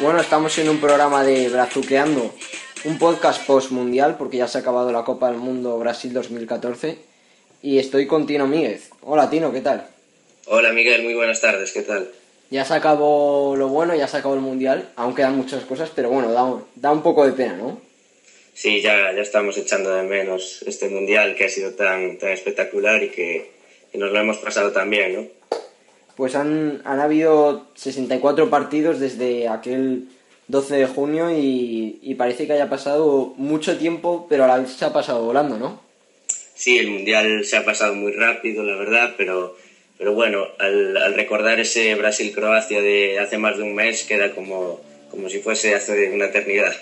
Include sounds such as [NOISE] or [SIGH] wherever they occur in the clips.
Bueno, estamos en un programa de Brazuqueando, un podcast post-mundial porque ya se ha acabado la Copa del Mundo Brasil 2014 y estoy con Tino Míguez. Hola Tino, ¿qué tal? Hola Miguel, muy buenas tardes, ¿qué tal? Ya se acabó lo bueno, ya se acabó el mundial, aún quedan muchas cosas, pero bueno, da, da un poco de pena, ¿no? Sí, ya, ya estamos echando de menos este mundial que ha sido tan, tan espectacular y que, que nos lo hemos pasado tan bien, ¿no? Pues han, han habido 64 partidos desde aquel 12 de junio y, y parece que haya pasado mucho tiempo, pero a la vez se ha pasado volando, ¿no? Sí, el mundial se ha pasado muy rápido, la verdad, pero, pero bueno, al, al recordar ese Brasil-Croacia de hace más de un mes queda como, como si fuese hace una eternidad.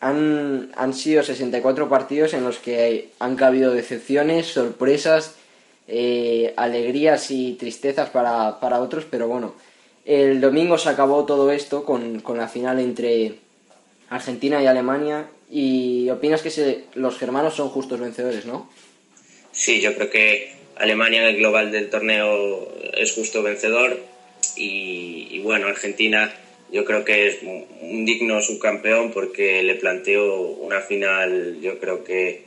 Han, han sido 64 partidos en los que han cabido decepciones, sorpresas, eh, alegrías y tristezas para, para, otros, pero bueno, el domingo se acabó todo esto con, con la final entre Argentina y Alemania y opinas que se, los germanos son justos vencedores, ¿no? Sí, yo creo que Alemania en el global del torneo es justo vencedor y, bueno, Argentina yo creo que es un digno subcampeón porque le planteó una final, yo creo que,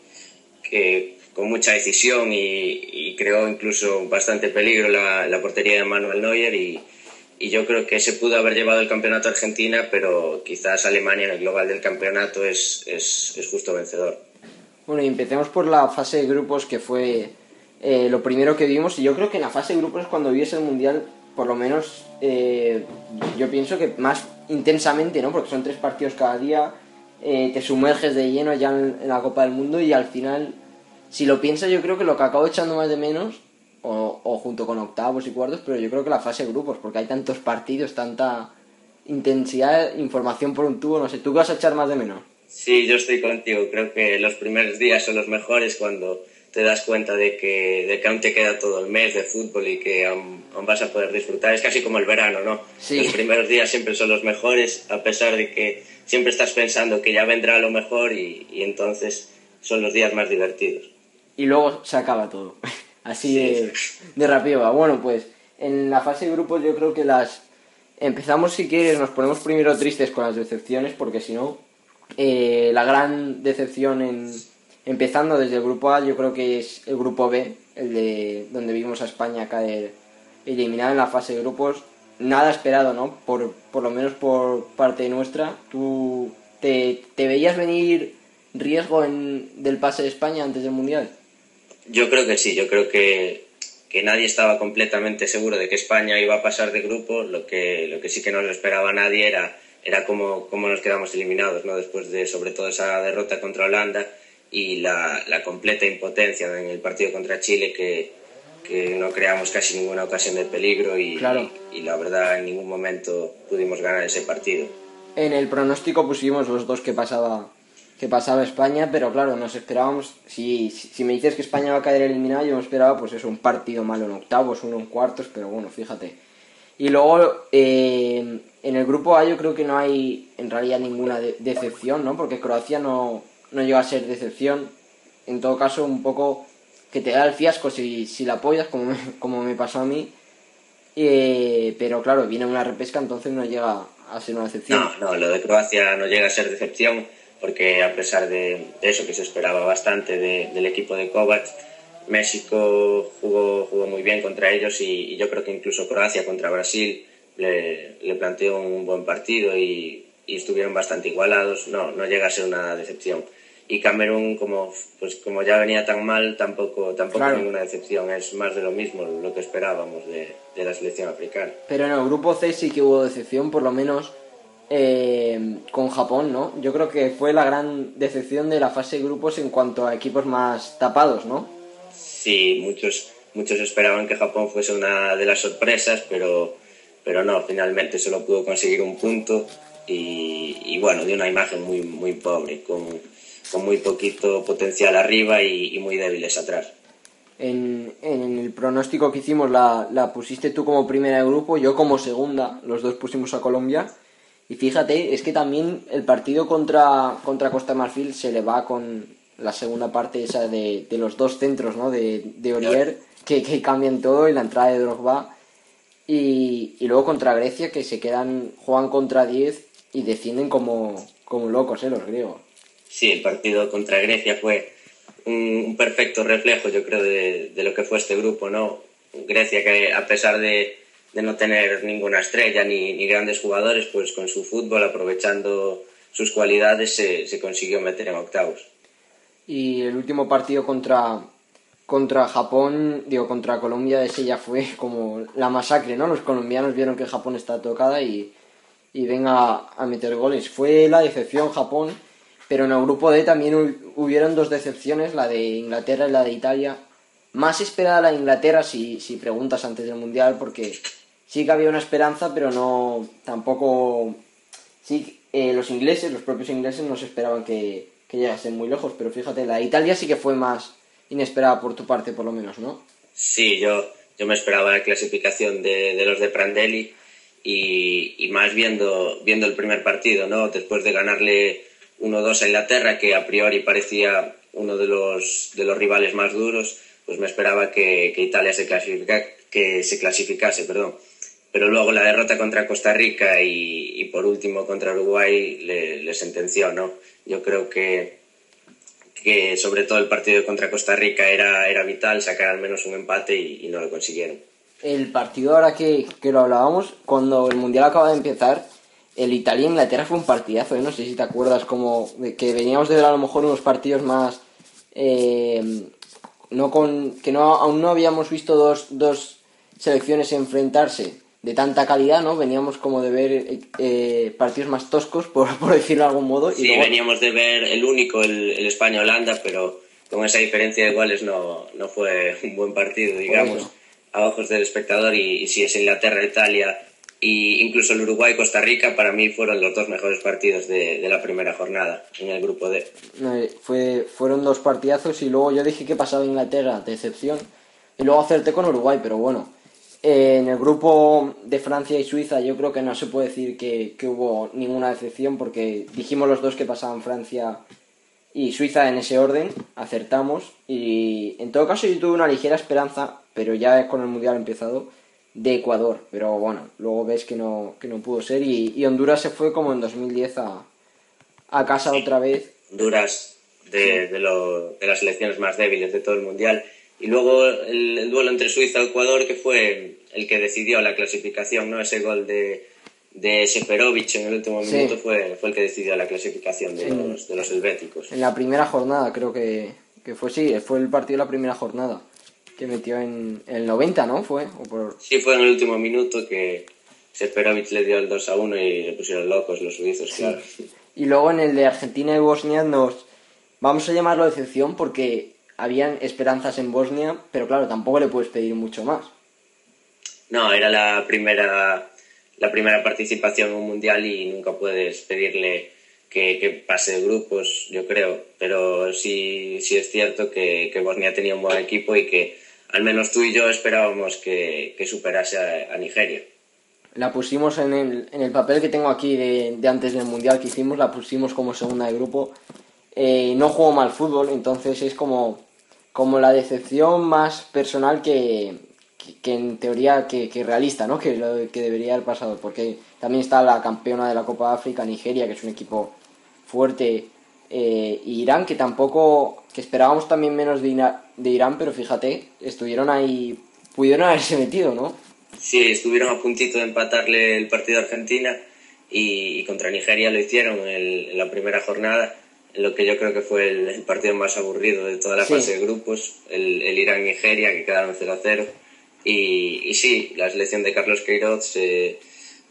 que con mucha decisión y, creó incluso bastante peligro la, la portería de Manuel Neuer y, y, yo creo que se pudo haber llevado el campeonato a Argentina, pero quizás Alemania en el global del campeonato es, es, es justo vencedor. Bueno, y empecemos por la fase de grupos que fue eh, lo primero que vimos y yo creo que en la fase de grupos es cuando vies el Mundial por lo menos eh, yo pienso que más intensamente, ¿no? Porque son tres partidos cada día, eh, te sumerges de lleno ya en, la Copa del Mundo y al final, si lo piensas, yo creo que lo que acabo echando más de menos, o, junto con octavos y cuartos, pero yo creo que la fase de grupos, porque hay tantos partidos, tanta intensidad, información por un tubo, no sé, ¿tú vas a echar más de menos? Sí, yo estoy contigo, creo que los primeros días son los mejores cuando te das cuenta de que, de que aún te queda todo el mes de fútbol y que aún, aún vas a poder disfrutar. Es casi como el verano, ¿no? Sí. Los primeros días siempre son los mejores, a pesar de que siempre estás pensando que ya vendrá lo mejor y, y entonces son los días más divertidos. Y luego se acaba todo. [LAUGHS] Así sí. de, de rápido. Bueno, pues en la fase de grupos yo creo que las... Empezamos, si quieres, nos ponemos primero tristes con las decepciones, porque si no, eh, la gran decepción en, empezando desde el grupo A, yo creo que es el grupo B, el de donde vimos a España caer eliminada en la fase de grupos. Nada esperado, ¿no? Por, por lo menos por parte nuestra. ¿Tú te, te veías venir riesgo en, del pase de España antes del Mundial? Yo creo que sí, yo creo que, que nadie estaba completamente seguro de que España iba a pasar de grupo. Lo que, lo que sí que no lo esperaba nadie era, era cómo, cómo nos quedamos eliminados, ¿no? Después de, sobre todo, esa derrota contra Holanda y la, la, completa impotencia en el partido contra Chile que, que, no creamos casi ninguna ocasión de peligro y, claro. y, y, la verdad en ningún momento pudimos ganar ese partido. En el pronóstico pusimos los dos que pasaba que pasaba España, pero claro, nos esperábamos, si, si me dices que España va a caer eliminada, yo me esperaba pues eso, un partido malo en octavos, uno en cuartos, pero bueno, fíjate. Y luego eh, en el grupo A yo creo que no hay en realidad ninguna de decepción, ¿no? Porque Croacia no, no llega a ser decepción. En todo caso, un poco que te da el fiasco si, si la apoyas, como me, [LAUGHS] como me pasó a mí. Eh, pero claro, viene una repesca, entonces no llega a ser una decepción. No, no, lo de Croacia no llega a ser decepción, porque a pesar de, eso que se esperaba bastante de, del equipo de Kovac, México jugó, jugó muy bien contra ellos y, y, yo creo que incluso Croacia contra Brasil le, le planteó un buen partido y, y estuvieron bastante igualados. No, no llega a ser una decepción y Camerún como pues como ya venía tan mal tampoco tampoco claro. ninguna decepción. Es más de lo mismo lo que esperábamos de, de, la selección africana. Pero en el grupo C sí que hubo decepción por lo menos eh, con Japón no yo creo que fue la gran decepción de la fase de grupos en cuanto a equipos más tapados no sí muchos muchos esperaban que Japón fuese una de las sorpresas pero pero no finalmente solo pudo conseguir un punto y, y bueno de una imagen muy muy pobre con con muy poquito potencial arriba y, muy débiles atrás. En, en, el pronóstico que hicimos la, la, pusiste tú como primera de grupo, yo como segunda, los dos pusimos a Colombia Y fíjate, es que también el partido contra, contra Costa Marfil se le va con la segunda parte esa de, de los dos centros, ¿no? De, de Orier, que, que cambian todo y la entrada de Drogba. Y, y luego contra Grecia, que se quedan, juegan contra 10 y descienden como, como locos, ¿eh? Los griegos. Sí, el partido contra Grecia fue un, perfecto reflejo, yo creo, de, lo que fue este grupo, ¿no? Grecia que a pesar de, de no tener ninguna estrella ni, grandes jugadores, pues con su fútbol, aprovechando sus cualidades, se, consiguió meter en octavos. Y el último partido contra, contra Japón, digo, contra Colombia, ese ya fue como la masacre, ¿no? Los colombianos vieron que Japón está tocada y, y venga a meter goles. Fue la decepción Japón, pero en el grupo D también hubieron dos decepciones, la de Inglaterra y la de Italia. Más esperada la de Inglaterra si, si preguntas antes del Mundial, porque sí que había una esperanza, pero no tampoco... Sí, eh, los ingleses, los propios ingleses, no se esperaban que, que llegasen muy lejos, pero fíjate, la de Italia sí que fue más inesperada por tu parte, por lo menos, ¿no? Sí, yo, yo me esperaba la clasificación de, de los de Prandelli y, y, más viendo, viendo el primer partido, ¿no? Después de ganarle 1-2 a Inglaterra, que a priori parecía uno de los, de los rivales más duros, pues me esperaba que, que Italia se, clasifica, que se clasificase, perdón. Pero luego la derrota contra Costa Rica y, y por último contra Uruguay le, sentenció, ¿no? Yo creo que, que sobre todo el partido contra Costa Rica era, era vital, sacar al menos un empate y, y no lo consiguieron. El partido ahora que, que, lo hablábamos, cuando el Mundial acaba de empezar, el Italia-Inglaterra fue un partidazo, ¿eh? no sé si te acuerdas, como que veníamos de ver a lo mejor unos partidos más... Eh, no con, que no, aún no habíamos visto dos, dos selecciones enfrentarse de tanta calidad, ¿no? Veníamos como de ver eh, partidos más toscos, [LAUGHS] por, por, decirlo de algún modo. Sí, y luego... veníamos de ver el único, el, el España-Holanda, pero con esa diferencia de goles no, no fue un buen partido, digamos, a ojos del espectador. Y, y si es Inglaterra-Italia y incluso el Uruguay-Costa Rica, para mí fueron los dos mejores partidos de, de, la primera jornada en el grupo D. Fue, fueron dos partidazos y luego yo dije que pasaba Inglaterra, decepción. Y luego acerté con Uruguay, pero bueno en el grupo de Francia y Suiza yo creo que no se puede decir que, que, hubo ninguna decepción porque dijimos los dos que pasaban Francia y Suiza en ese orden, acertamos y en todo caso yo tuve una ligera esperanza, pero ya con el Mundial empezado, de Ecuador, pero bueno, luego ves que no, que no pudo ser y, y Honduras se fue como en 2010 a, a casa sí, otra vez. Honduras de, sí. de, lo, de las selecciones más débiles de todo el Mundial y luego el, el duelo entre Suiza y Ecuador, que fue el que decidió la clasificación, ¿no? Ese gol de, de Seferovic en el último minuto sí. fue, fue el que decidió la clasificación de, los, de los helvéticos. En la primera jornada, creo que, que fue, sí, fue el partido de la primera jornada, que metió en, el 90, ¿no? ¿Fue? O por... Sí, fue en el último minuto que Seferovic le dio el 2 a 1 y se pusieron locos los suizos, sí. claro. Y luego en el de Argentina y Bosnia nos... Vamos a llamarlo decepción porque habían esperanzas en Bosnia, pero claro, tampoco le puedes pedir mucho más. No, era la primera, la primera participación en un mundial y nunca puedes pedirle que, que pase de grupos, yo creo. Pero sí, sí es cierto que, que, Bosnia tenía un buen equipo y que al menos tú y yo esperábamos que, que superase a, Nigeria. La pusimos en el, en el papel que tengo aquí de, de antes del mundial que hicimos, la pusimos como segunda de grupo. Eh, no juego mal fútbol, entonces es como como la decepción más personal que, que, que en teoría que, que, realista, ¿no? Que lo que debería haber pasado, porque también está la campeona de la Copa de África, Nigeria, que es un equipo fuerte, eh, y Irán, que tampoco, que esperábamos también menos de, Ina, de Irán, pero fíjate, estuvieron ahí, pudieron haberse metido, ¿no? Sí, estuvieron a puntito de empatarle el partido a Argentina y, y contra Nigeria lo hicieron el, en la primera jornada lo que yo creo que fue el, el partido más aburrido de toda la sí. fase de grupos, el, el Irán-Nigeria, que quedaron 0-0. Y, y, sí, la selección de Carlos Queiroz eh,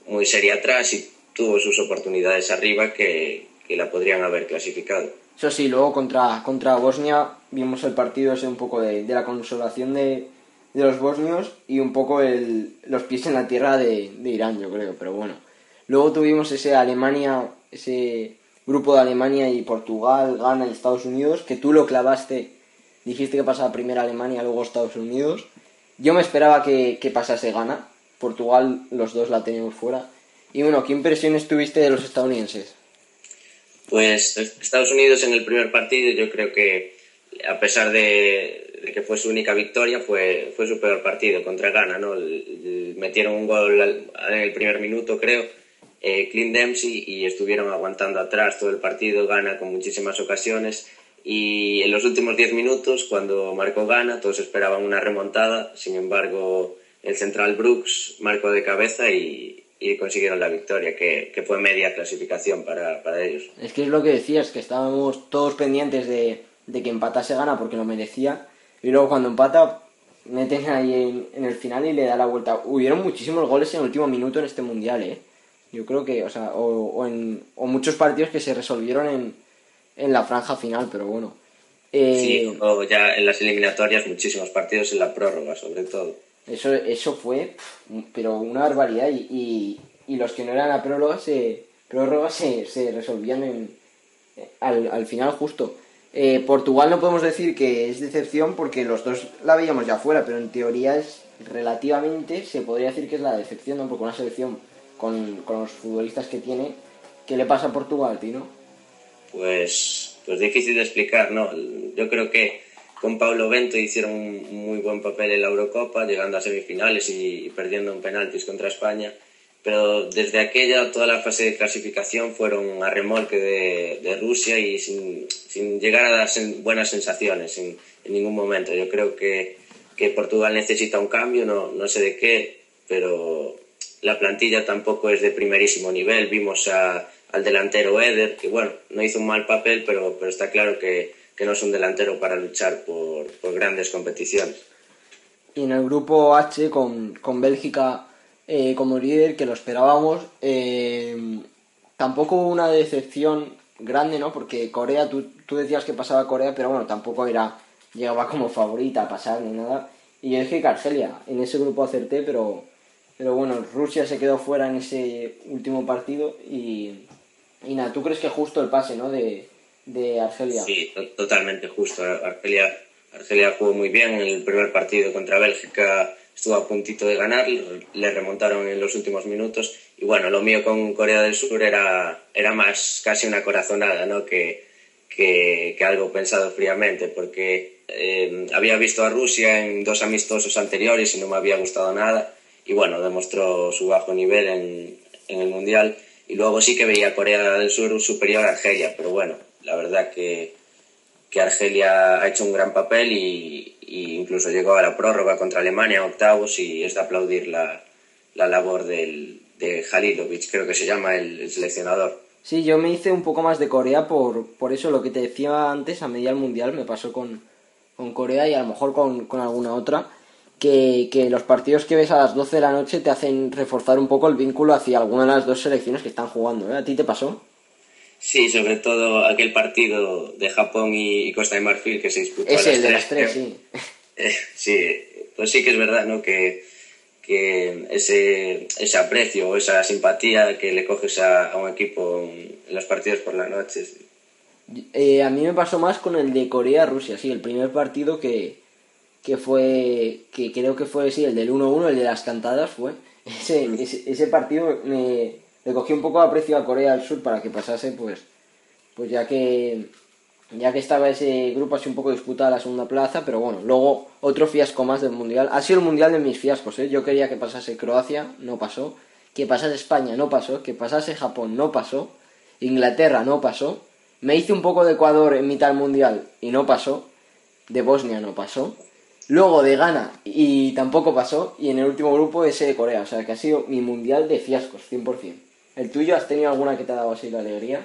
muy seria atrás y tuvo sus oportunidades arriba que, que, la podrían haber clasificado. Eso sí, luego contra, contra Bosnia vimos el partido ese un poco de, de la consolación de, de, los bosnios y un poco el, los pies en la tierra de, de Irán, yo creo, pero bueno. Luego tuvimos ese Alemania, ese grupo de Alemania y Portugal, Ghana y Estados Unidos, que tú lo clavaste, dijiste que pasaba primero Alemania, luego Estados Unidos. Yo me esperaba que, que pasase Ghana, Portugal los dos la teníamos fuera. Y bueno, ¿qué impresiones tuviste de los estadounidenses? Pues Estados Unidos en el primer partido yo creo que a pesar de, que fue su única victoria, fue, fue su peor partido contra Ghana, ¿no? Metieron un gol en el primer minuto, creo, eh, Clint Dempsey, y estuvieron aguantando atrás todo el partido, Ghana con muchísimas ocasiones. Y en los últimos 10 minutos, cuando marcó Ghana, todos esperaban una remontada, sin embargo, el central Brooks marcó de cabeza y, y consiguieron la victoria, que, que fue media clasificación para, para, ellos. Es que es lo que decías, que estábamos todos pendientes de, de que empatase gana porque lo merecía, y luego cuando empata meten ahí en, el final y le da la vuelta. Hubieron muchísimos goles en el último minuto en este mundial, ¿eh? Yo creo que, o sea, o, o, en, o muchos partidos que se resolvieron en, en la franja final, pero bueno. Eh, sí, o ya en las eliminatorias muchísimos partidos en la prórroga, sobre todo. Eso, eso fue, pero una barbaridad. Y, y, los que no eran a prórroga se, prórroga se, se resolvían en, al, al final justo. Eh, Portugal no podemos decir que es decepción porque los dos la veíamos ya fuera, pero en teoría es relativamente, se podría decir que es la decepción, ¿no? Porque una selección con, con los futbolistas que tiene, ¿qué le pasa a Portugal, Tino? Pues, pues difícil de explicar, ¿no? Yo creo que con Pablo Bento hicieron un muy buen papel en la Eurocopa, llegando a semifinales y perdiendo en penaltis contra España. Pero desde aquella, toda la fase de clasificación fueron a remolque de, Rusia y sin, llegar a dar buenas sensaciones en, ningún momento. Yo creo que, Portugal necesita un cambio, no, sé de qué, pero la plantilla tampoco es de primerísimo nivel. Vimos al delantero Eder, que bueno, no hizo un mal papel, pero está claro que que no es un delantero para luchar por, por grandes competiciones. Y en el grupo H, con, con Bélgica eh, como líder, que lo esperábamos, eh, tampoco hubo una decepción grande, ¿no? Porque Corea, tú, tú decías que pasaba Corea, pero bueno, tampoco era llegaba como favorita a pasar ni nada. Y yo dije que Argelia, en ese grupo acerté, pero, pero bueno, Rusia se quedó fuera en ese último partido y, y nada, ¿tú crees que justo el pase, ¿no? De, de Argelia. Sí, totalmente justo. Argelia, Argelia jugó muy bien en el primer partido contra Bélgica, estuvo a puntito de ganar, le remontaron en los últimos minutos. Y bueno, lo mío con Corea del Sur era, era más casi una corazonada, ¿no? Que, que, algo pensado fríamente, porque eh, había visto a Rusia en dos amistosos anteriores y no me había gustado nada. Y bueno, demostró su bajo nivel en, en el Mundial. Y luego sí que veía a Corea del Sur superior a Argelia, pero bueno, la verdad que, que Argelia ha hecho un gran papel y, incluso llegó a la prórroga contra Alemania octavos y es de aplaudir la, la labor del, de Halilovic, creo que se llama el, el, seleccionador. Sí, yo me hice un poco más de Corea por, por eso, lo que te decía antes, a media del Mundial me pasó con, con Corea y a lo mejor con, con alguna otra, que, que, los partidos que ves a las 12 de la noche te hacen reforzar un poco el vínculo hacia alguna de las dos selecciones que están jugando. ¿eh? ¿A ti te pasó? Sí, sobre todo aquel partido de Japón y, Costa de Marfil que se disputó a las el de las tres, sí. [LAUGHS] Eh, sí, pues sí que es verdad, ¿no? Que, que ese, ese aprecio o esa simpatía que le coges a, a un equipo en, los partidos por la noche. Eh, a mí me pasó más con el de Corea-Rusia, sí, el primer partido que, que fue, que creo que fue, sí, el del 1-1, el de las cantadas fue. [LAUGHS] Ese, ese, ese partido me, le cogí un poco de aprecio a Corea del Sur para que pasase, pues, pues ya que ya que estaba ese grupo así un poco disputada la segunda plaza, pero bueno, luego otro fiasco más del Mundial. Ha sido el Mundial de mis fiascos, ¿eh? Yo quería que pasase Croacia, no pasó. Que pasase España, no pasó. Que pasase Japón, no pasó. Inglaterra, no pasó. Me hice un poco de Ecuador en mitad del Mundial y no pasó. De Bosnia no pasó. Luego de Ghana y tampoco pasó. Y en el último grupo ese de Corea. O sea que ha sido mi Mundial de fiascos, 100%. ¿El tuyo has tenido alguna que te ha dado así la alegría?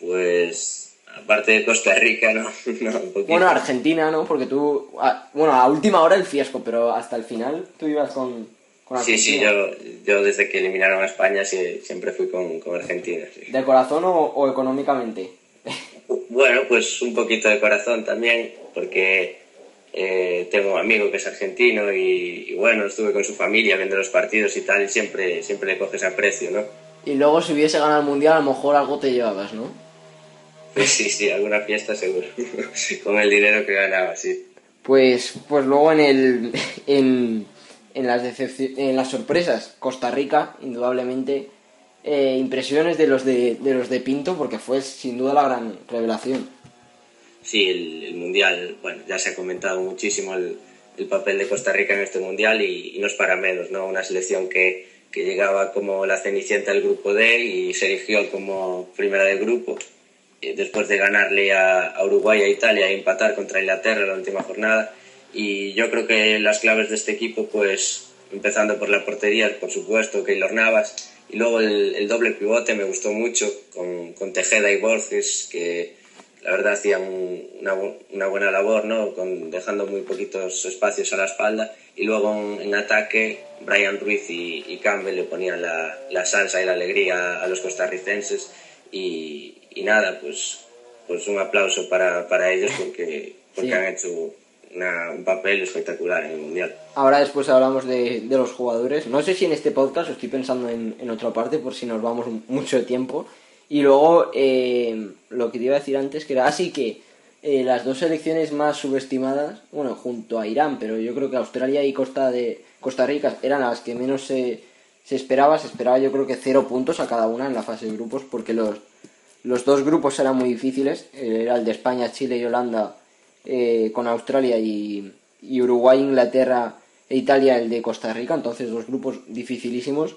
Pues, aparte de Costa Rica, ¿no? [LAUGHS] no bueno, Argentina, ¿no? Porque tú, a, bueno, a última hora el fiasco, pero hasta el final tú ibas con, con Argentina. Sí, sí, yo, yo desde que eliminaron a España sí, siempre fui con, con Argentina. Sí. ¿De corazón o, o económicamente? [LAUGHS] bueno, pues un poquito de corazón también, porque eh, tengo un amigo que es argentino y, y, bueno, estuve con su familia viendo los partidos y tal, y siempre, siempre le coges aprecio, ¿no? Y luego si hubiese ganado el mundial, a lo mejor algo te llevabas, ¿no? Pues [LAUGHS] sí, sí, alguna fiesta seguro. [LAUGHS] Con el dinero que ganaba, sí. Pues, pues luego en el. [LAUGHS] En, en las, en las sorpresas, Costa Rica, indudablemente, eh, impresiones de los de, de los de Pinto, porque fue sin duda la gran revelación. Sí, el, Mundial, bueno, ya se ha comentado muchísimo el, el, papel de Costa Rica en este Mundial y, y, no es para menos, ¿no? Una selección que, que llegaba como la cenicienta del grupo D y se erigió como primera del grupo después de ganarle a, Uruguay a Italia y empatar contra Inglaterra en la última jornada. Y yo creo que las claves de este equipo, pues empezando por la portería, por supuesto, Keylor Navas, y luego el, doble pivote me gustó mucho con, con Tejeda y Borges, que la verdad hacían una, buena labor, ¿no? Dejando muy poquitos espacios a la espalda. Y luego en, en ataque, Brian Ruiz y, y, Campbell le ponían la, la salsa y la alegría a los costarricenses. Y, y nada, pues, pues un aplauso para, para ellos porque, porque sí. han hecho una, un papel espectacular en el Mundial. Ahora después hablamos de, de, los jugadores. No sé si en este podcast estoy pensando en, en otra parte por si nos vamos mucho de tiempo. Y luego eh, lo que te iba a decir antes, que era así que eh, las dos selecciones más subestimadas, bueno, junto a Irán, pero yo creo que Australia y Costa, de, Costa Rica eran las que menos se, se esperaba. Se esperaba yo creo que cero puntos a cada una en la fase de grupos porque los, los dos grupos eran muy difíciles. Era el de España, Chile y Holanda eh, con Australia y, y, Uruguay, Inglaterra e Italia el de Costa Rica. Entonces dos grupos dificilísimos.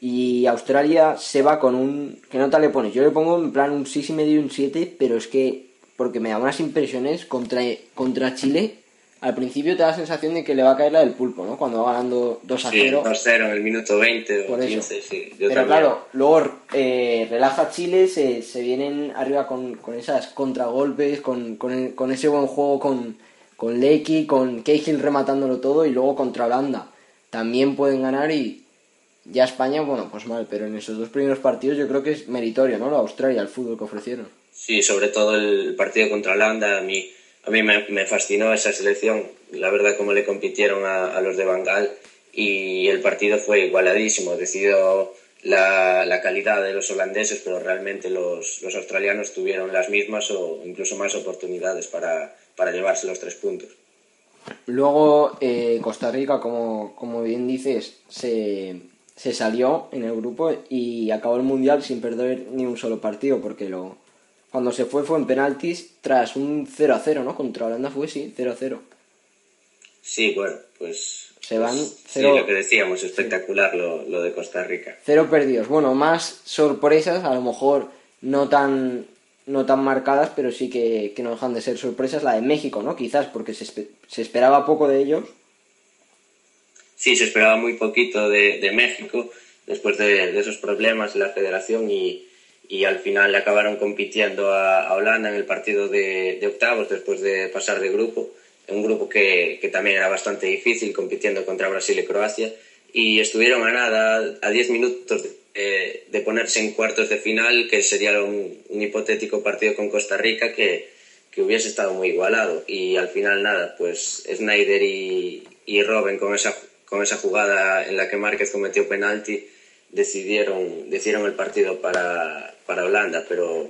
Y Australia se va con un... ¿Qué nota le pones? Yo le pongo en plan un 6 y medio un 7, pero es que... Porque me da unas impresiones contra, contra Chile. Al principio te da la sensación de que le va a caer la del pulpo, ¿no? Cuando va ganando 2 a 0. Sí, 2 0 en el minuto 20 o 15, sí. Yo Pero también. claro, luego eh, relaja Chile, se, se vienen arriba con, con esas contragolpes, con, con, con, ese buen juego con, con Lecky, con Cahill rematándolo todo y luego contra Holanda. También pueden ganar y ya España, bueno, pues mal, pero en esos dos primeros partidos yo creo que es meritorio, ¿no? La Australia, el fútbol que ofrecieron. Sí, sobre todo el partido contra Holanda, a mí, a mí me, me fascinó esa selección, la verdad, cómo le compitieron a, a los de Bangal. Y el partido fue igualadísimo, decidió la, la, calidad de los holandeses, pero realmente los, los, australianos tuvieron las mismas o incluso más oportunidades para, para llevarse los tres puntos. Luego eh, Costa Rica, como, como bien dices, se, se salió en el grupo y acabó el mundial sin perder ni un solo partido porque lo cuando se fue fue en penaltis tras un 0 a 0, ¿no? Contra Holanda fue sí, 0 a 0. Sí, bueno, pues se van pues, cero, sí, lo que decíamos, espectacular sí. lo, lo, de Costa Rica. Cero perdidos. Bueno, más sorpresas, a lo mejor no tan no tan marcadas, pero sí que, que no dejan de ser sorpresas. La de México, ¿no? Quizás porque se, se esperaba poco de ellos sí se esperaba muy poquito de, de México después de, de, esos problemas en la federación y, y al final le acabaron compitiendo a, a, Holanda en el partido de, de octavos después de pasar de grupo, un grupo que, que también era bastante difícil compitiendo contra Brasil y Croacia y estuvieron a nada, a 10 minutos de, de, ponerse en cuartos de final, que sería un, un hipotético partido con Costa Rica que, que, hubiese estado muy igualado. Y al final nada, pues Snyder y, y Robben con esa con esa jugada en la que Márquez cometió penalti, decidieron, decidieron el partido para, para Holanda, pero,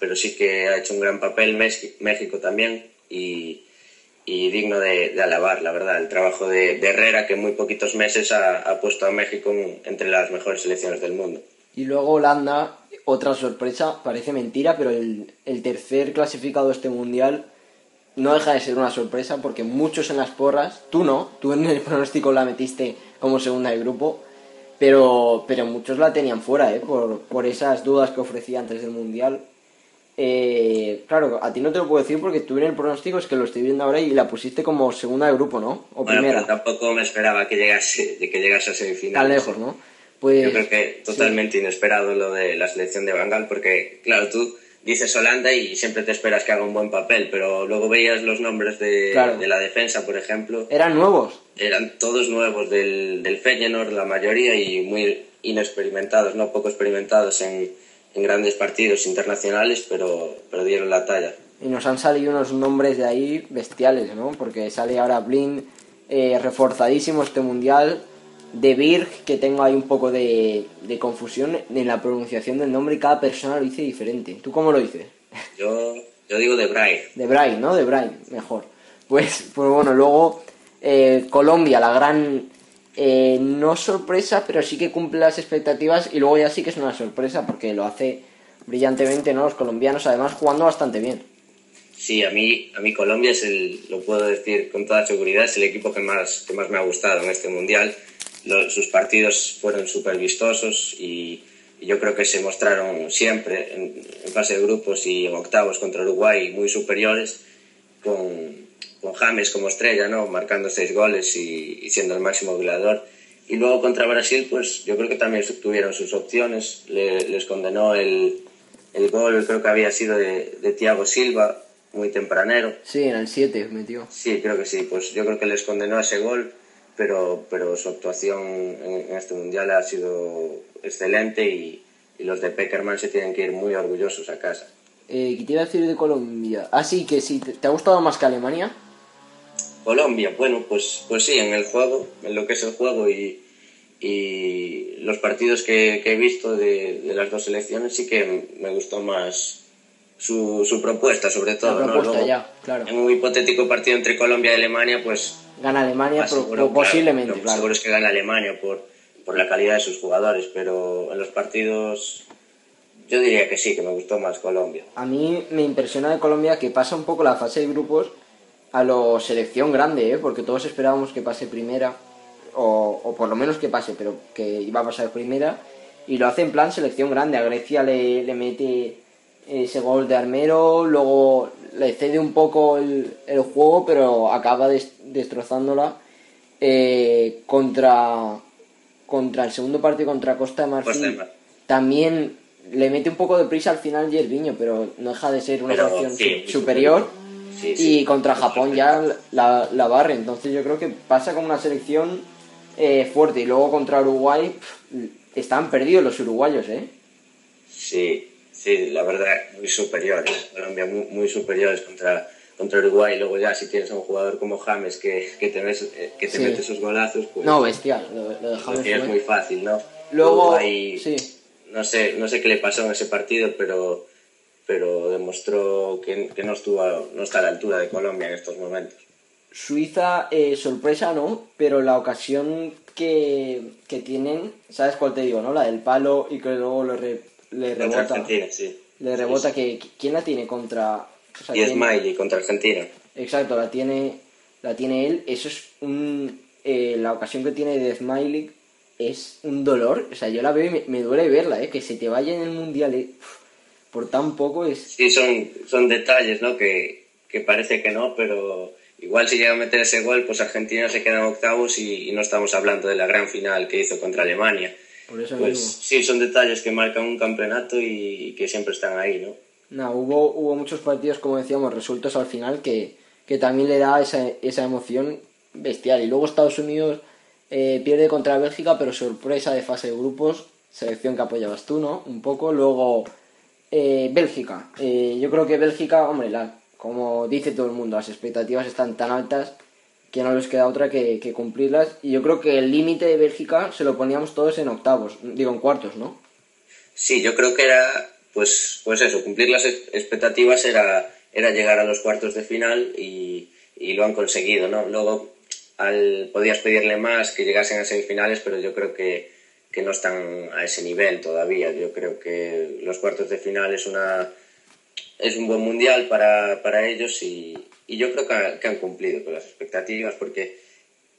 pero sí que ha hecho un gran papel México también y, y digno de, de, alabar, la verdad, el trabajo de, de, Herrera que en muy poquitos meses ha, ha puesto a México en, entre las mejores selecciones del mundo. Y luego Holanda, otra sorpresa, parece mentira, pero el, el tercer clasificado de este mundial no deja de ser una sorpresa porque muchos en las porras, tú no, tú en el pronóstico la metiste como segunda de grupo, pero, pero muchos la tenían fuera, ¿eh? por, por esas dudas que ofrecía antes del Mundial. Eh, claro, a ti no te lo puedo decir porque tú en el pronóstico es que lo estoy viendo ahora y la pusiste como segunda de grupo, ¿no? O bueno, primera. Pero tampoco me esperaba que llegase, que llegase a semifinal. Tan lejos, ¿no? Pues, Yo creo que totalmente sí. inesperado lo de la selección de Bangal porque, claro, tú dices Holanda y siempre te esperas que haga un buen papel, pero luego veías los nombres de, claro. de la defensa, por ejemplo. ¿Eran nuevos? Eran todos nuevos del, del Feyenoord, la mayoría, y muy inexperimentados, no poco experimentados en, en grandes partidos internacionales, pero, pero dieron la talla. Y nos han salido unos nombres de ahí bestiales, ¿no? Porque sale ahora Blin eh, reforzadísimo este mundial de Birg, que tengo ahí un poco de, de, confusión en la pronunciación del nombre y cada persona lo dice diferente. ¿Tú cómo lo dices? Yo, yo digo de Brian. De Brian, ¿no? De Brian, mejor. Pues, pues bueno, luego eh, Colombia, la gran eh, no sorpresa, pero sí que cumple las expectativas y luego ya sí que es una sorpresa porque lo hace brillantemente, ¿no? Los colombianos, además jugando bastante bien. Sí, a mí, a mí Colombia es el, lo puedo decir con toda seguridad, es el equipo que más, que más me ha gustado en este mundial. Sus partidos fueron súper vistosos y, yo creo que se mostraron siempre en, fase de grupos y en octavos contra Uruguay muy superiores, con, con James como estrella, ¿no? marcando seis goles y, siendo el máximo goleador. Y luego contra Brasil, pues yo creo que también tuvieron sus opciones. les condenó el, el gol, creo que había sido de, de Thiago Silva, muy tempranero. Sí, en el 7 metió. Sí, creo que sí. Pues yo creo que les condenó ese gol, pero, pero su actuación en, este mundial ha sido excelente y, los de Peckerman se tienen que ir muy orgullosos a casa. Eh, ¿Qué te iba a decir de Colombia? Ah, sí, que sí. ¿Te, ha gustado más que Alemania? Colombia, bueno, pues, pues sí, en el juego, en lo que es el juego y, y los partidos que, que he visto de, de, las dos selecciones sí que me gustó más su, su propuesta, sobre todo. En un hipotético partido entre Colombia y Alemania, pues. Gana Alemania, posiblemente. Claro, Seguro es que gana Alemania por, por la calidad de sus jugadores, pero en los partidos. Yo diría que sí, que me gustó más Colombia. A mí me impresiona de Colombia que pasa un poco la fase de grupos a lo selección grande, ¿eh? porque todos esperábamos que pase primera, o, o por lo menos que pase, pero que iba a pasar primera, y lo hace en plan selección grande. A Grecia le, le mete ese gol de Armero, luego le cede un poco el, juego, pero acaba destrozándola eh, contra, contra el segundo partido contra Costa de Marfil. También le mete un poco de prisa al final Yerviño, pero no deja de ser una opción superior. y contra Japón ya la, la, barre. Entonces yo creo que pasa con una selección eh, fuerte. Y luego contra Uruguay están perdidos los uruguayos, ¿eh? Sí, Sí, la verdad, muy superiores. Colombia muy, muy superiores contra, contra Uruguay. Luego ya si tienes a un jugador como James que, que te, eh, que te mete esos golazos, pues... No, bestia, lo, de James es muy fácil, ¿no? Luego, sí. no, sé, no sé qué le pasó en ese partido, pero, pero demostró que, que no, estuvo, no está a la altura de Colombia en estos momentos. Suiza, eh, sorpresa no, pero la ocasión que, que, tienen, ¿sabes cuál te digo, no? La del palo y que luego lo, le rebota. Le rebota que. ¿Quién la tiene contra.? y Smiley contra Argentina. Exacto, la tiene, la tiene él. Eso es un. Eh, la ocasión que tiene de Smiley es un dolor. O sea, yo la veo y me, duele verla, ¿eh? Que se te vaya en el mundial eh, por tan poco es. Sí, son, son detalles, ¿no? Que, que parece que no, pero igual si llega a meter ese gol, pues Argentina se queda en octavos y, no estamos hablando de la gran final que hizo contra Alemania pues sí, son detalles que marcan un campeonato y, que siempre están ahí, ¿no? No, hubo, hubo muchos partidos, como decíamos, resueltos al final que, que también le da esa, esa emoción bestial. Y luego Estados Unidos eh, pierde contra Bélgica, pero sorpresa de fase de grupos, selección que apoyabas tú, ¿no? Un poco. Luego eh, Bélgica. Eh, yo creo que Bélgica, hombre, la, como dice todo el mundo, las expectativas están tan altas que no les queda otra que, cumplirlas. Y yo creo que el límite de Bélgica se lo poníamos todos en octavos, digo en cuartos, ¿no? Sí, yo creo que era, pues, pues eso, cumplir las expectativas era, era llegar a los cuartos de final y, lo han conseguido, ¿no? Luego al, podías pedirle más que llegasen a semifinales, pero yo creo que, no están a ese nivel todavía. Yo creo que los cuartos de final es una es un buen mundial para, para ellos y, y yo creo que, han cumplido con las expectativas porque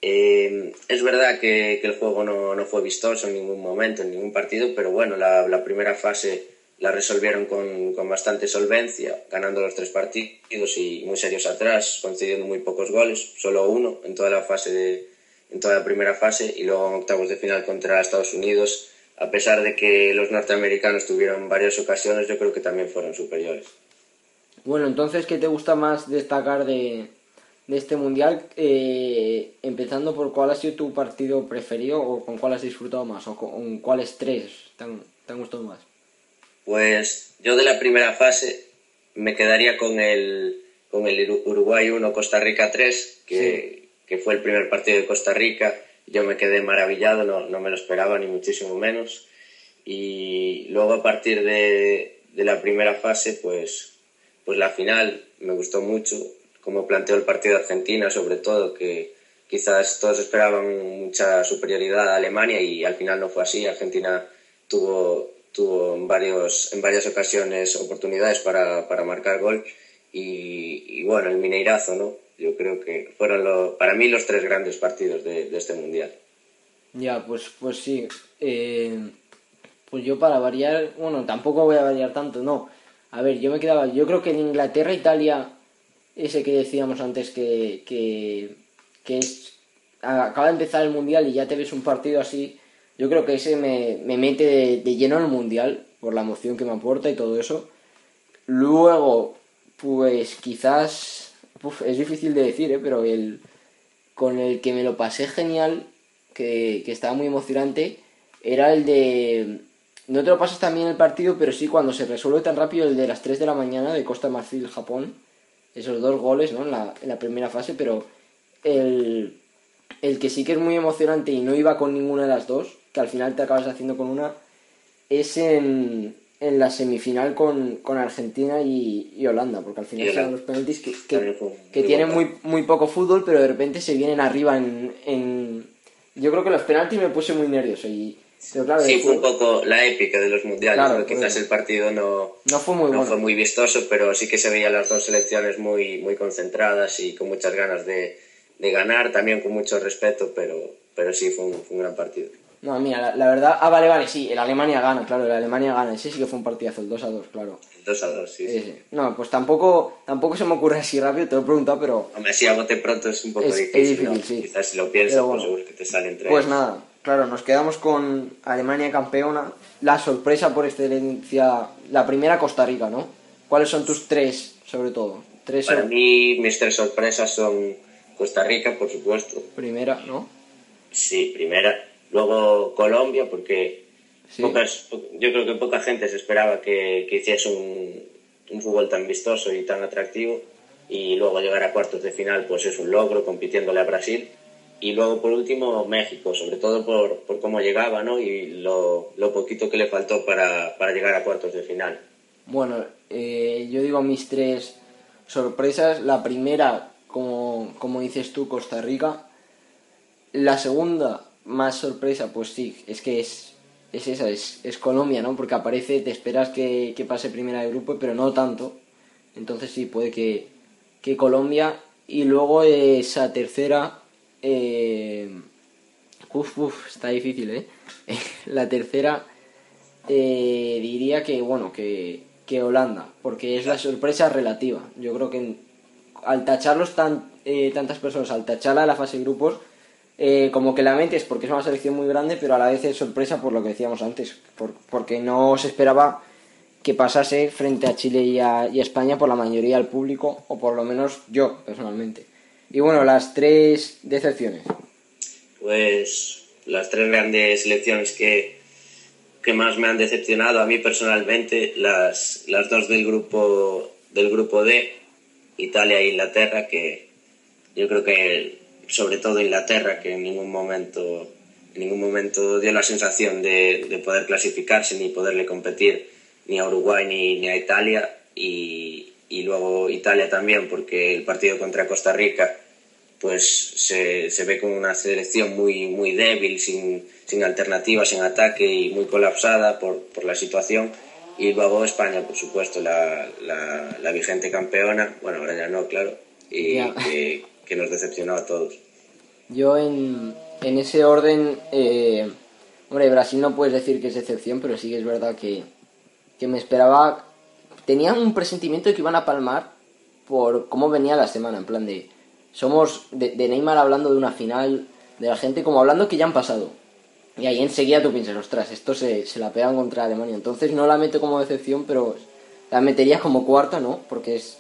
eh, es verdad que, el juego no, no, fue vistoso en ningún momento, en ningún partido, pero bueno, la, primera fase la resolvieron con, con, bastante solvencia, ganando los tres partidos y muy serios atrás, concediendo muy pocos goles, solo uno en toda la fase de, en toda la primera fase y luego en octavos de final contra Estados Unidos, a pesar de que los norteamericanos tuvieron varias ocasiones, yo creo que también fueron superiores. Bueno, entonces, ¿qué te gusta más destacar de, este mundial? Eh, empezando por cuál ha sido tu partido preferido o con cuál has disfrutado más o con cuáles tres te han, gustado más. Pues yo de la primera fase me quedaría con el, con el Uruguay 1, Costa Rica 3, que, que, fue el primer partido de Costa Rica. Yo me quedé maravillado, no, no me lo esperaba ni muchísimo menos. Y luego a partir de, de la primera fase, pues pues la final me gustó mucho, como planteó el partido de Argentina, sobre todo, que, quizás todos esperaban mucha superioridad a Alemania y al final no fue así. Argentina tuvo, tuvo en, varios, en varias ocasiones oportunidades para, para marcar gol y, bueno, el Mineirazo, ¿no? Yo creo que fueron para mí los tres grandes partidos de, este Mundial. Ya, pues, pues sí. Eh, pues yo para variar, bueno, tampoco voy a variar tanto, no. A ver, yo me quedaba, yo creo que en Inglaterra-Italia, ese que decíamos antes que, que, que es, acaba de empezar el Mundial y ya te ves un partido así, yo creo que ese me, me mete de, lleno el Mundial, por la emoción que me aporta y todo eso. Luego, pues quizás, es difícil de decir, ¿eh? pero el con el que me lo pasé genial, que, que estaba muy emocionante, era el de no te lo pasas también el partido, pero sí cuando se resuelve tan rápido el de las 3 de la mañana de Costa Marfil, Japón. Esos dos goles, ¿no? En la, en la primera fase, pero el, el que sí que es muy emocionante y no iba con ninguna de las dos, que al final te acabas haciendo con una, es en, en la semifinal con, con Argentina y, y, Holanda, porque al final son los penaltis que, que, que tienen muy, muy poco fútbol, pero de repente se vienen arriba en, en... Yo creo que los penaltis me puse muy nervioso y sí, fue un poco la épica de los mundiales. Quizás el partido no, no, fue muy, no fue muy vistoso, pero sí que se veían las dos selecciones muy, muy concentradas y con muchas ganas de, de ganar, también con mucho respeto, pero, pero sí fue un, fue un gran partido. No, mira, la, verdad. Ah, vale, vale, sí, el Alemania gana, claro, el Alemania gana. Ese sí que fue un partidazo, el 2 a 2, claro. El 2 a 2, sí, sí. No, pues tampoco, tampoco se me ocurre así rápido, te lo he preguntado, pero. Hombre, si a bote pronto es un poco difícil. Es difícil, sí. Quizás si lo piensas, pues seguro que te sale entre Pues nada, Claro, nos quedamos con Alemania campeona. La sorpresa por excelencia, la primera Costa Rica, ¿no? ¿Cuáles son tus tres, sobre todo? Tres Para mí, mis tres sorpresas son Costa Rica, por supuesto. Primera, ¿no? Sí, primera. Luego Colombia, porque pocas, yo creo que poca gente se esperaba que, que hiciese un, un fútbol tan vistoso y tan atractivo. Y luego llegar a cuartos de final, pues es un logro compitiéndole a Brasil y luego, por último, México, sobre todo por, por cómo llegaba ¿no? y lo, lo, poquito que le faltó para, para llegar a cuartos de final. Bueno, eh, yo digo mis tres sorpresas. La primera, como, como dices tú, Costa Rica. La segunda, más sorpresa, pues sí, es que es, es esa, es, es Colombia, ¿no? Porque aparece, te esperas que, que, pase primera de grupo, pero no tanto. Entonces sí, puede que, que Colombia. Y luego esa tercera, eh, uf, uf, está difícil, ¿eh? [LAUGHS] la tercera eh, diría que, bueno, que, que, Holanda, porque es la sorpresa relativa. Yo creo que al tacharlos tan, eh, tantas personas, al tacharla la fase de grupos, eh, como que la mente es porque es una selección muy grande, pero a la vez es sorpresa por lo que decíamos antes, por, porque no se esperaba que pasase frente a Chile y y a España por la mayoría del público, o por lo menos yo personalmente. Y bueno, las tres decepciones. Pues las tres grandes selecciones que, que más me han decepcionado a mí personalmente, las, las dos del grupo, del grupo D, Italia e Inglaterra, que yo creo que sobre todo Inglaterra, que en ningún momento, en ningún momento dio la sensación de, de poder clasificarse ni poderle competir ni a Uruguay ni, ni a Italia y, y luego Italia también porque el partido contra Costa Rica pues se, se ve como una selección muy, muy débil, sin, sin alternativas en ataque y muy colapsada por, por la situación. Y luego España, por supuesto, la, la, la vigente campeona, bueno, ahora ya no, claro, y que, que, nos decepcionó a todos. Yo en, en ese orden, eh, hombre, Brasil no puedes decir que es excepción, pero sí que es verdad que, que me esperaba, tenía un presentimiento de que iban a palmar por cómo venía la semana, en plan de somos de, Neymar hablando de una final, de la gente como hablando que ya han pasado. Y ahí enseguida tú piensas, ostras, esto se, se la pegan contra Alemania. Entonces no la meto como decepción, pero la metería como cuarta, ¿no? Porque es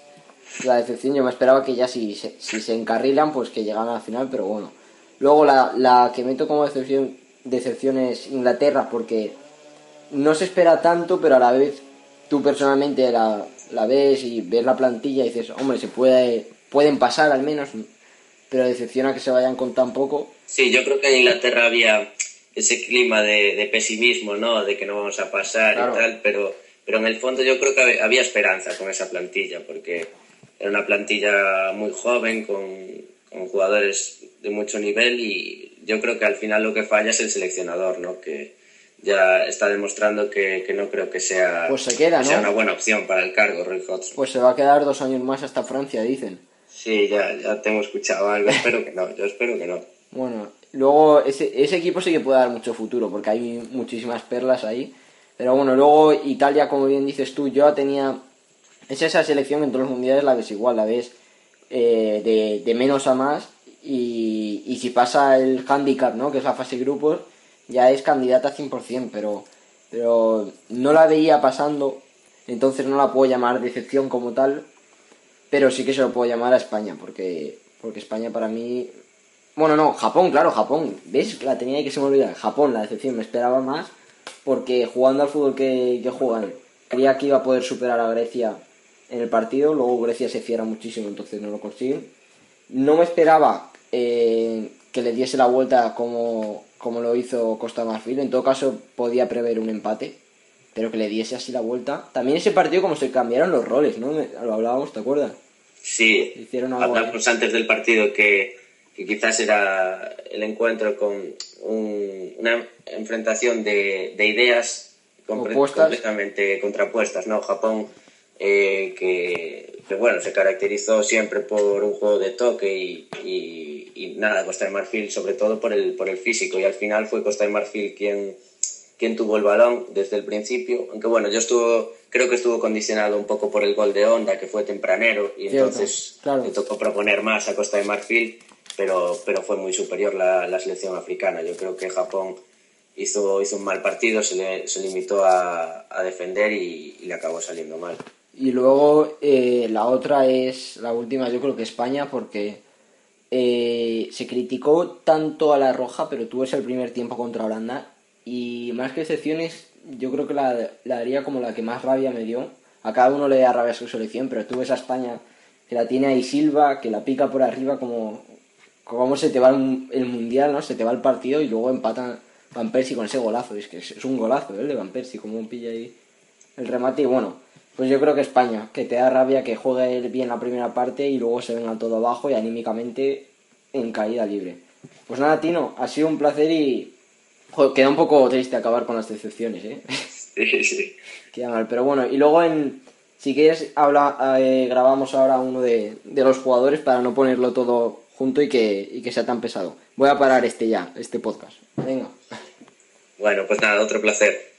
la decepción. Yo me esperaba que ya si, si se encarrilan, pues que llegaran a la final, pero bueno. Luego la, la que meto como decepción, decepción es Inglaterra, porque no se espera tanto, pero a la vez tú personalmente la, la ves y ves la plantilla y dices, hombre, se puede pueden pasar al menos, pero decepciona que se vayan con tan poco. Sí, yo creo que en Inglaterra había ese clima de, de pesimismo, ¿no? De que no vamos a pasar y tal, pero, pero en el fondo yo creo que había esperanza con esa plantilla, porque era una plantilla muy joven, con, con jugadores de mucho nivel y yo creo que al final lo que falla es el seleccionador, ¿no? Que ya está demostrando que, no creo que sea, pues se queda, una buena opción para el cargo, Roy Hodgson. Pues se va a quedar dos años más hasta Francia, dicen. Sí, ya, ya tengo escuchado algo, [LAUGHS] espero que no, yo espero que no. Bueno, luego ese, ese equipo sí que puede dar mucho futuro porque hay muchísimas perlas ahí. Pero bueno, luego Italia, como bien dices tú, yo tenía... Es esa selección en todos los mundiales la ves igual, la ves eh, de, de, menos a más y, y si pasa el handicap, ¿no? Que es la fase de grupos, ya es candidata 100%, pero, pero no la veía pasando, entonces no la puedo llamar decepción como tal, pero sí que se lo puedo llamar a España, porque, porque España para mí... Bueno, no, Japón, claro, Japón. ¿Ves? La tenía que se me olvidar. Japón, la decepción, me esperaba más, porque jugando al fútbol que, que juegan, creía que iba a poder superar a Grecia en el partido, luego Grecia se fiera muchísimo, entonces no lo consiguen. No me esperaba eh, que le diese la vuelta como, como lo hizo Costa Marfil. En todo caso, podía prever un empate, pero que le diese así la vuelta. También ese partido, como se cambiaron los roles, ¿no? Lo hablábamos, ¿te acuerdas? Sí, Hicieron hablamos antes del partido que, quizás era el encuentro con una enfrentación de, ideas completamente contrapuestas, ¿no? Japón, eh, que, que, bueno, se caracterizó siempre por un juego de toque y y nada, Costa de Marfil sobre todo por el, por el físico. Y al final fue Costa de Marfil quien, quien tuvo el balón desde el principio, aunque bueno, yo estuvo, creo que estuvo condicionado un poco por el gol de Honda que fue tempranero y entonces le tocó proponer más a Costa de Marfil, pero, pero fue muy superior la, la selección africana. Yo creo que Japón hizo, hizo un mal partido, se, le, se limitó a, a defender y, le acabó saliendo mal. Y luego eh, la otra es, la última yo creo que España, porque eh, se criticó tanto a la roja, pero tú ves el primer tiempo contra Holanda y más que excepciones, yo creo que la, la daría como la que más rabia me dio. A cada uno le da rabia a su selección, pero tú ves a España que la tiene ahí Silva, que la pica por arriba como, como se te va el, mundial, ¿no? Se te va el partido y luego empatan Van Persie con ese golazo. Es que es, un golazo, ¿eh? El de Van Persie, como un pilla ahí el remate. Y bueno, pues yo creo que España, que te da rabia que juegue bien la primera parte y luego se venga todo abajo y anímicamente en caída libre. Pues nada, Tino, ha sido un placer y queda un poco triste acabar con las decepciones, ¿eh? Sí, sí. Queda mal, pero bueno, y luego en... Si quieres, habla, eh, grabamos ahora uno de, de, los jugadores para no ponerlo todo junto y que, y que sea tan pesado. Voy a parar este ya, este podcast. Venga. Bueno, pues nada, otro placer.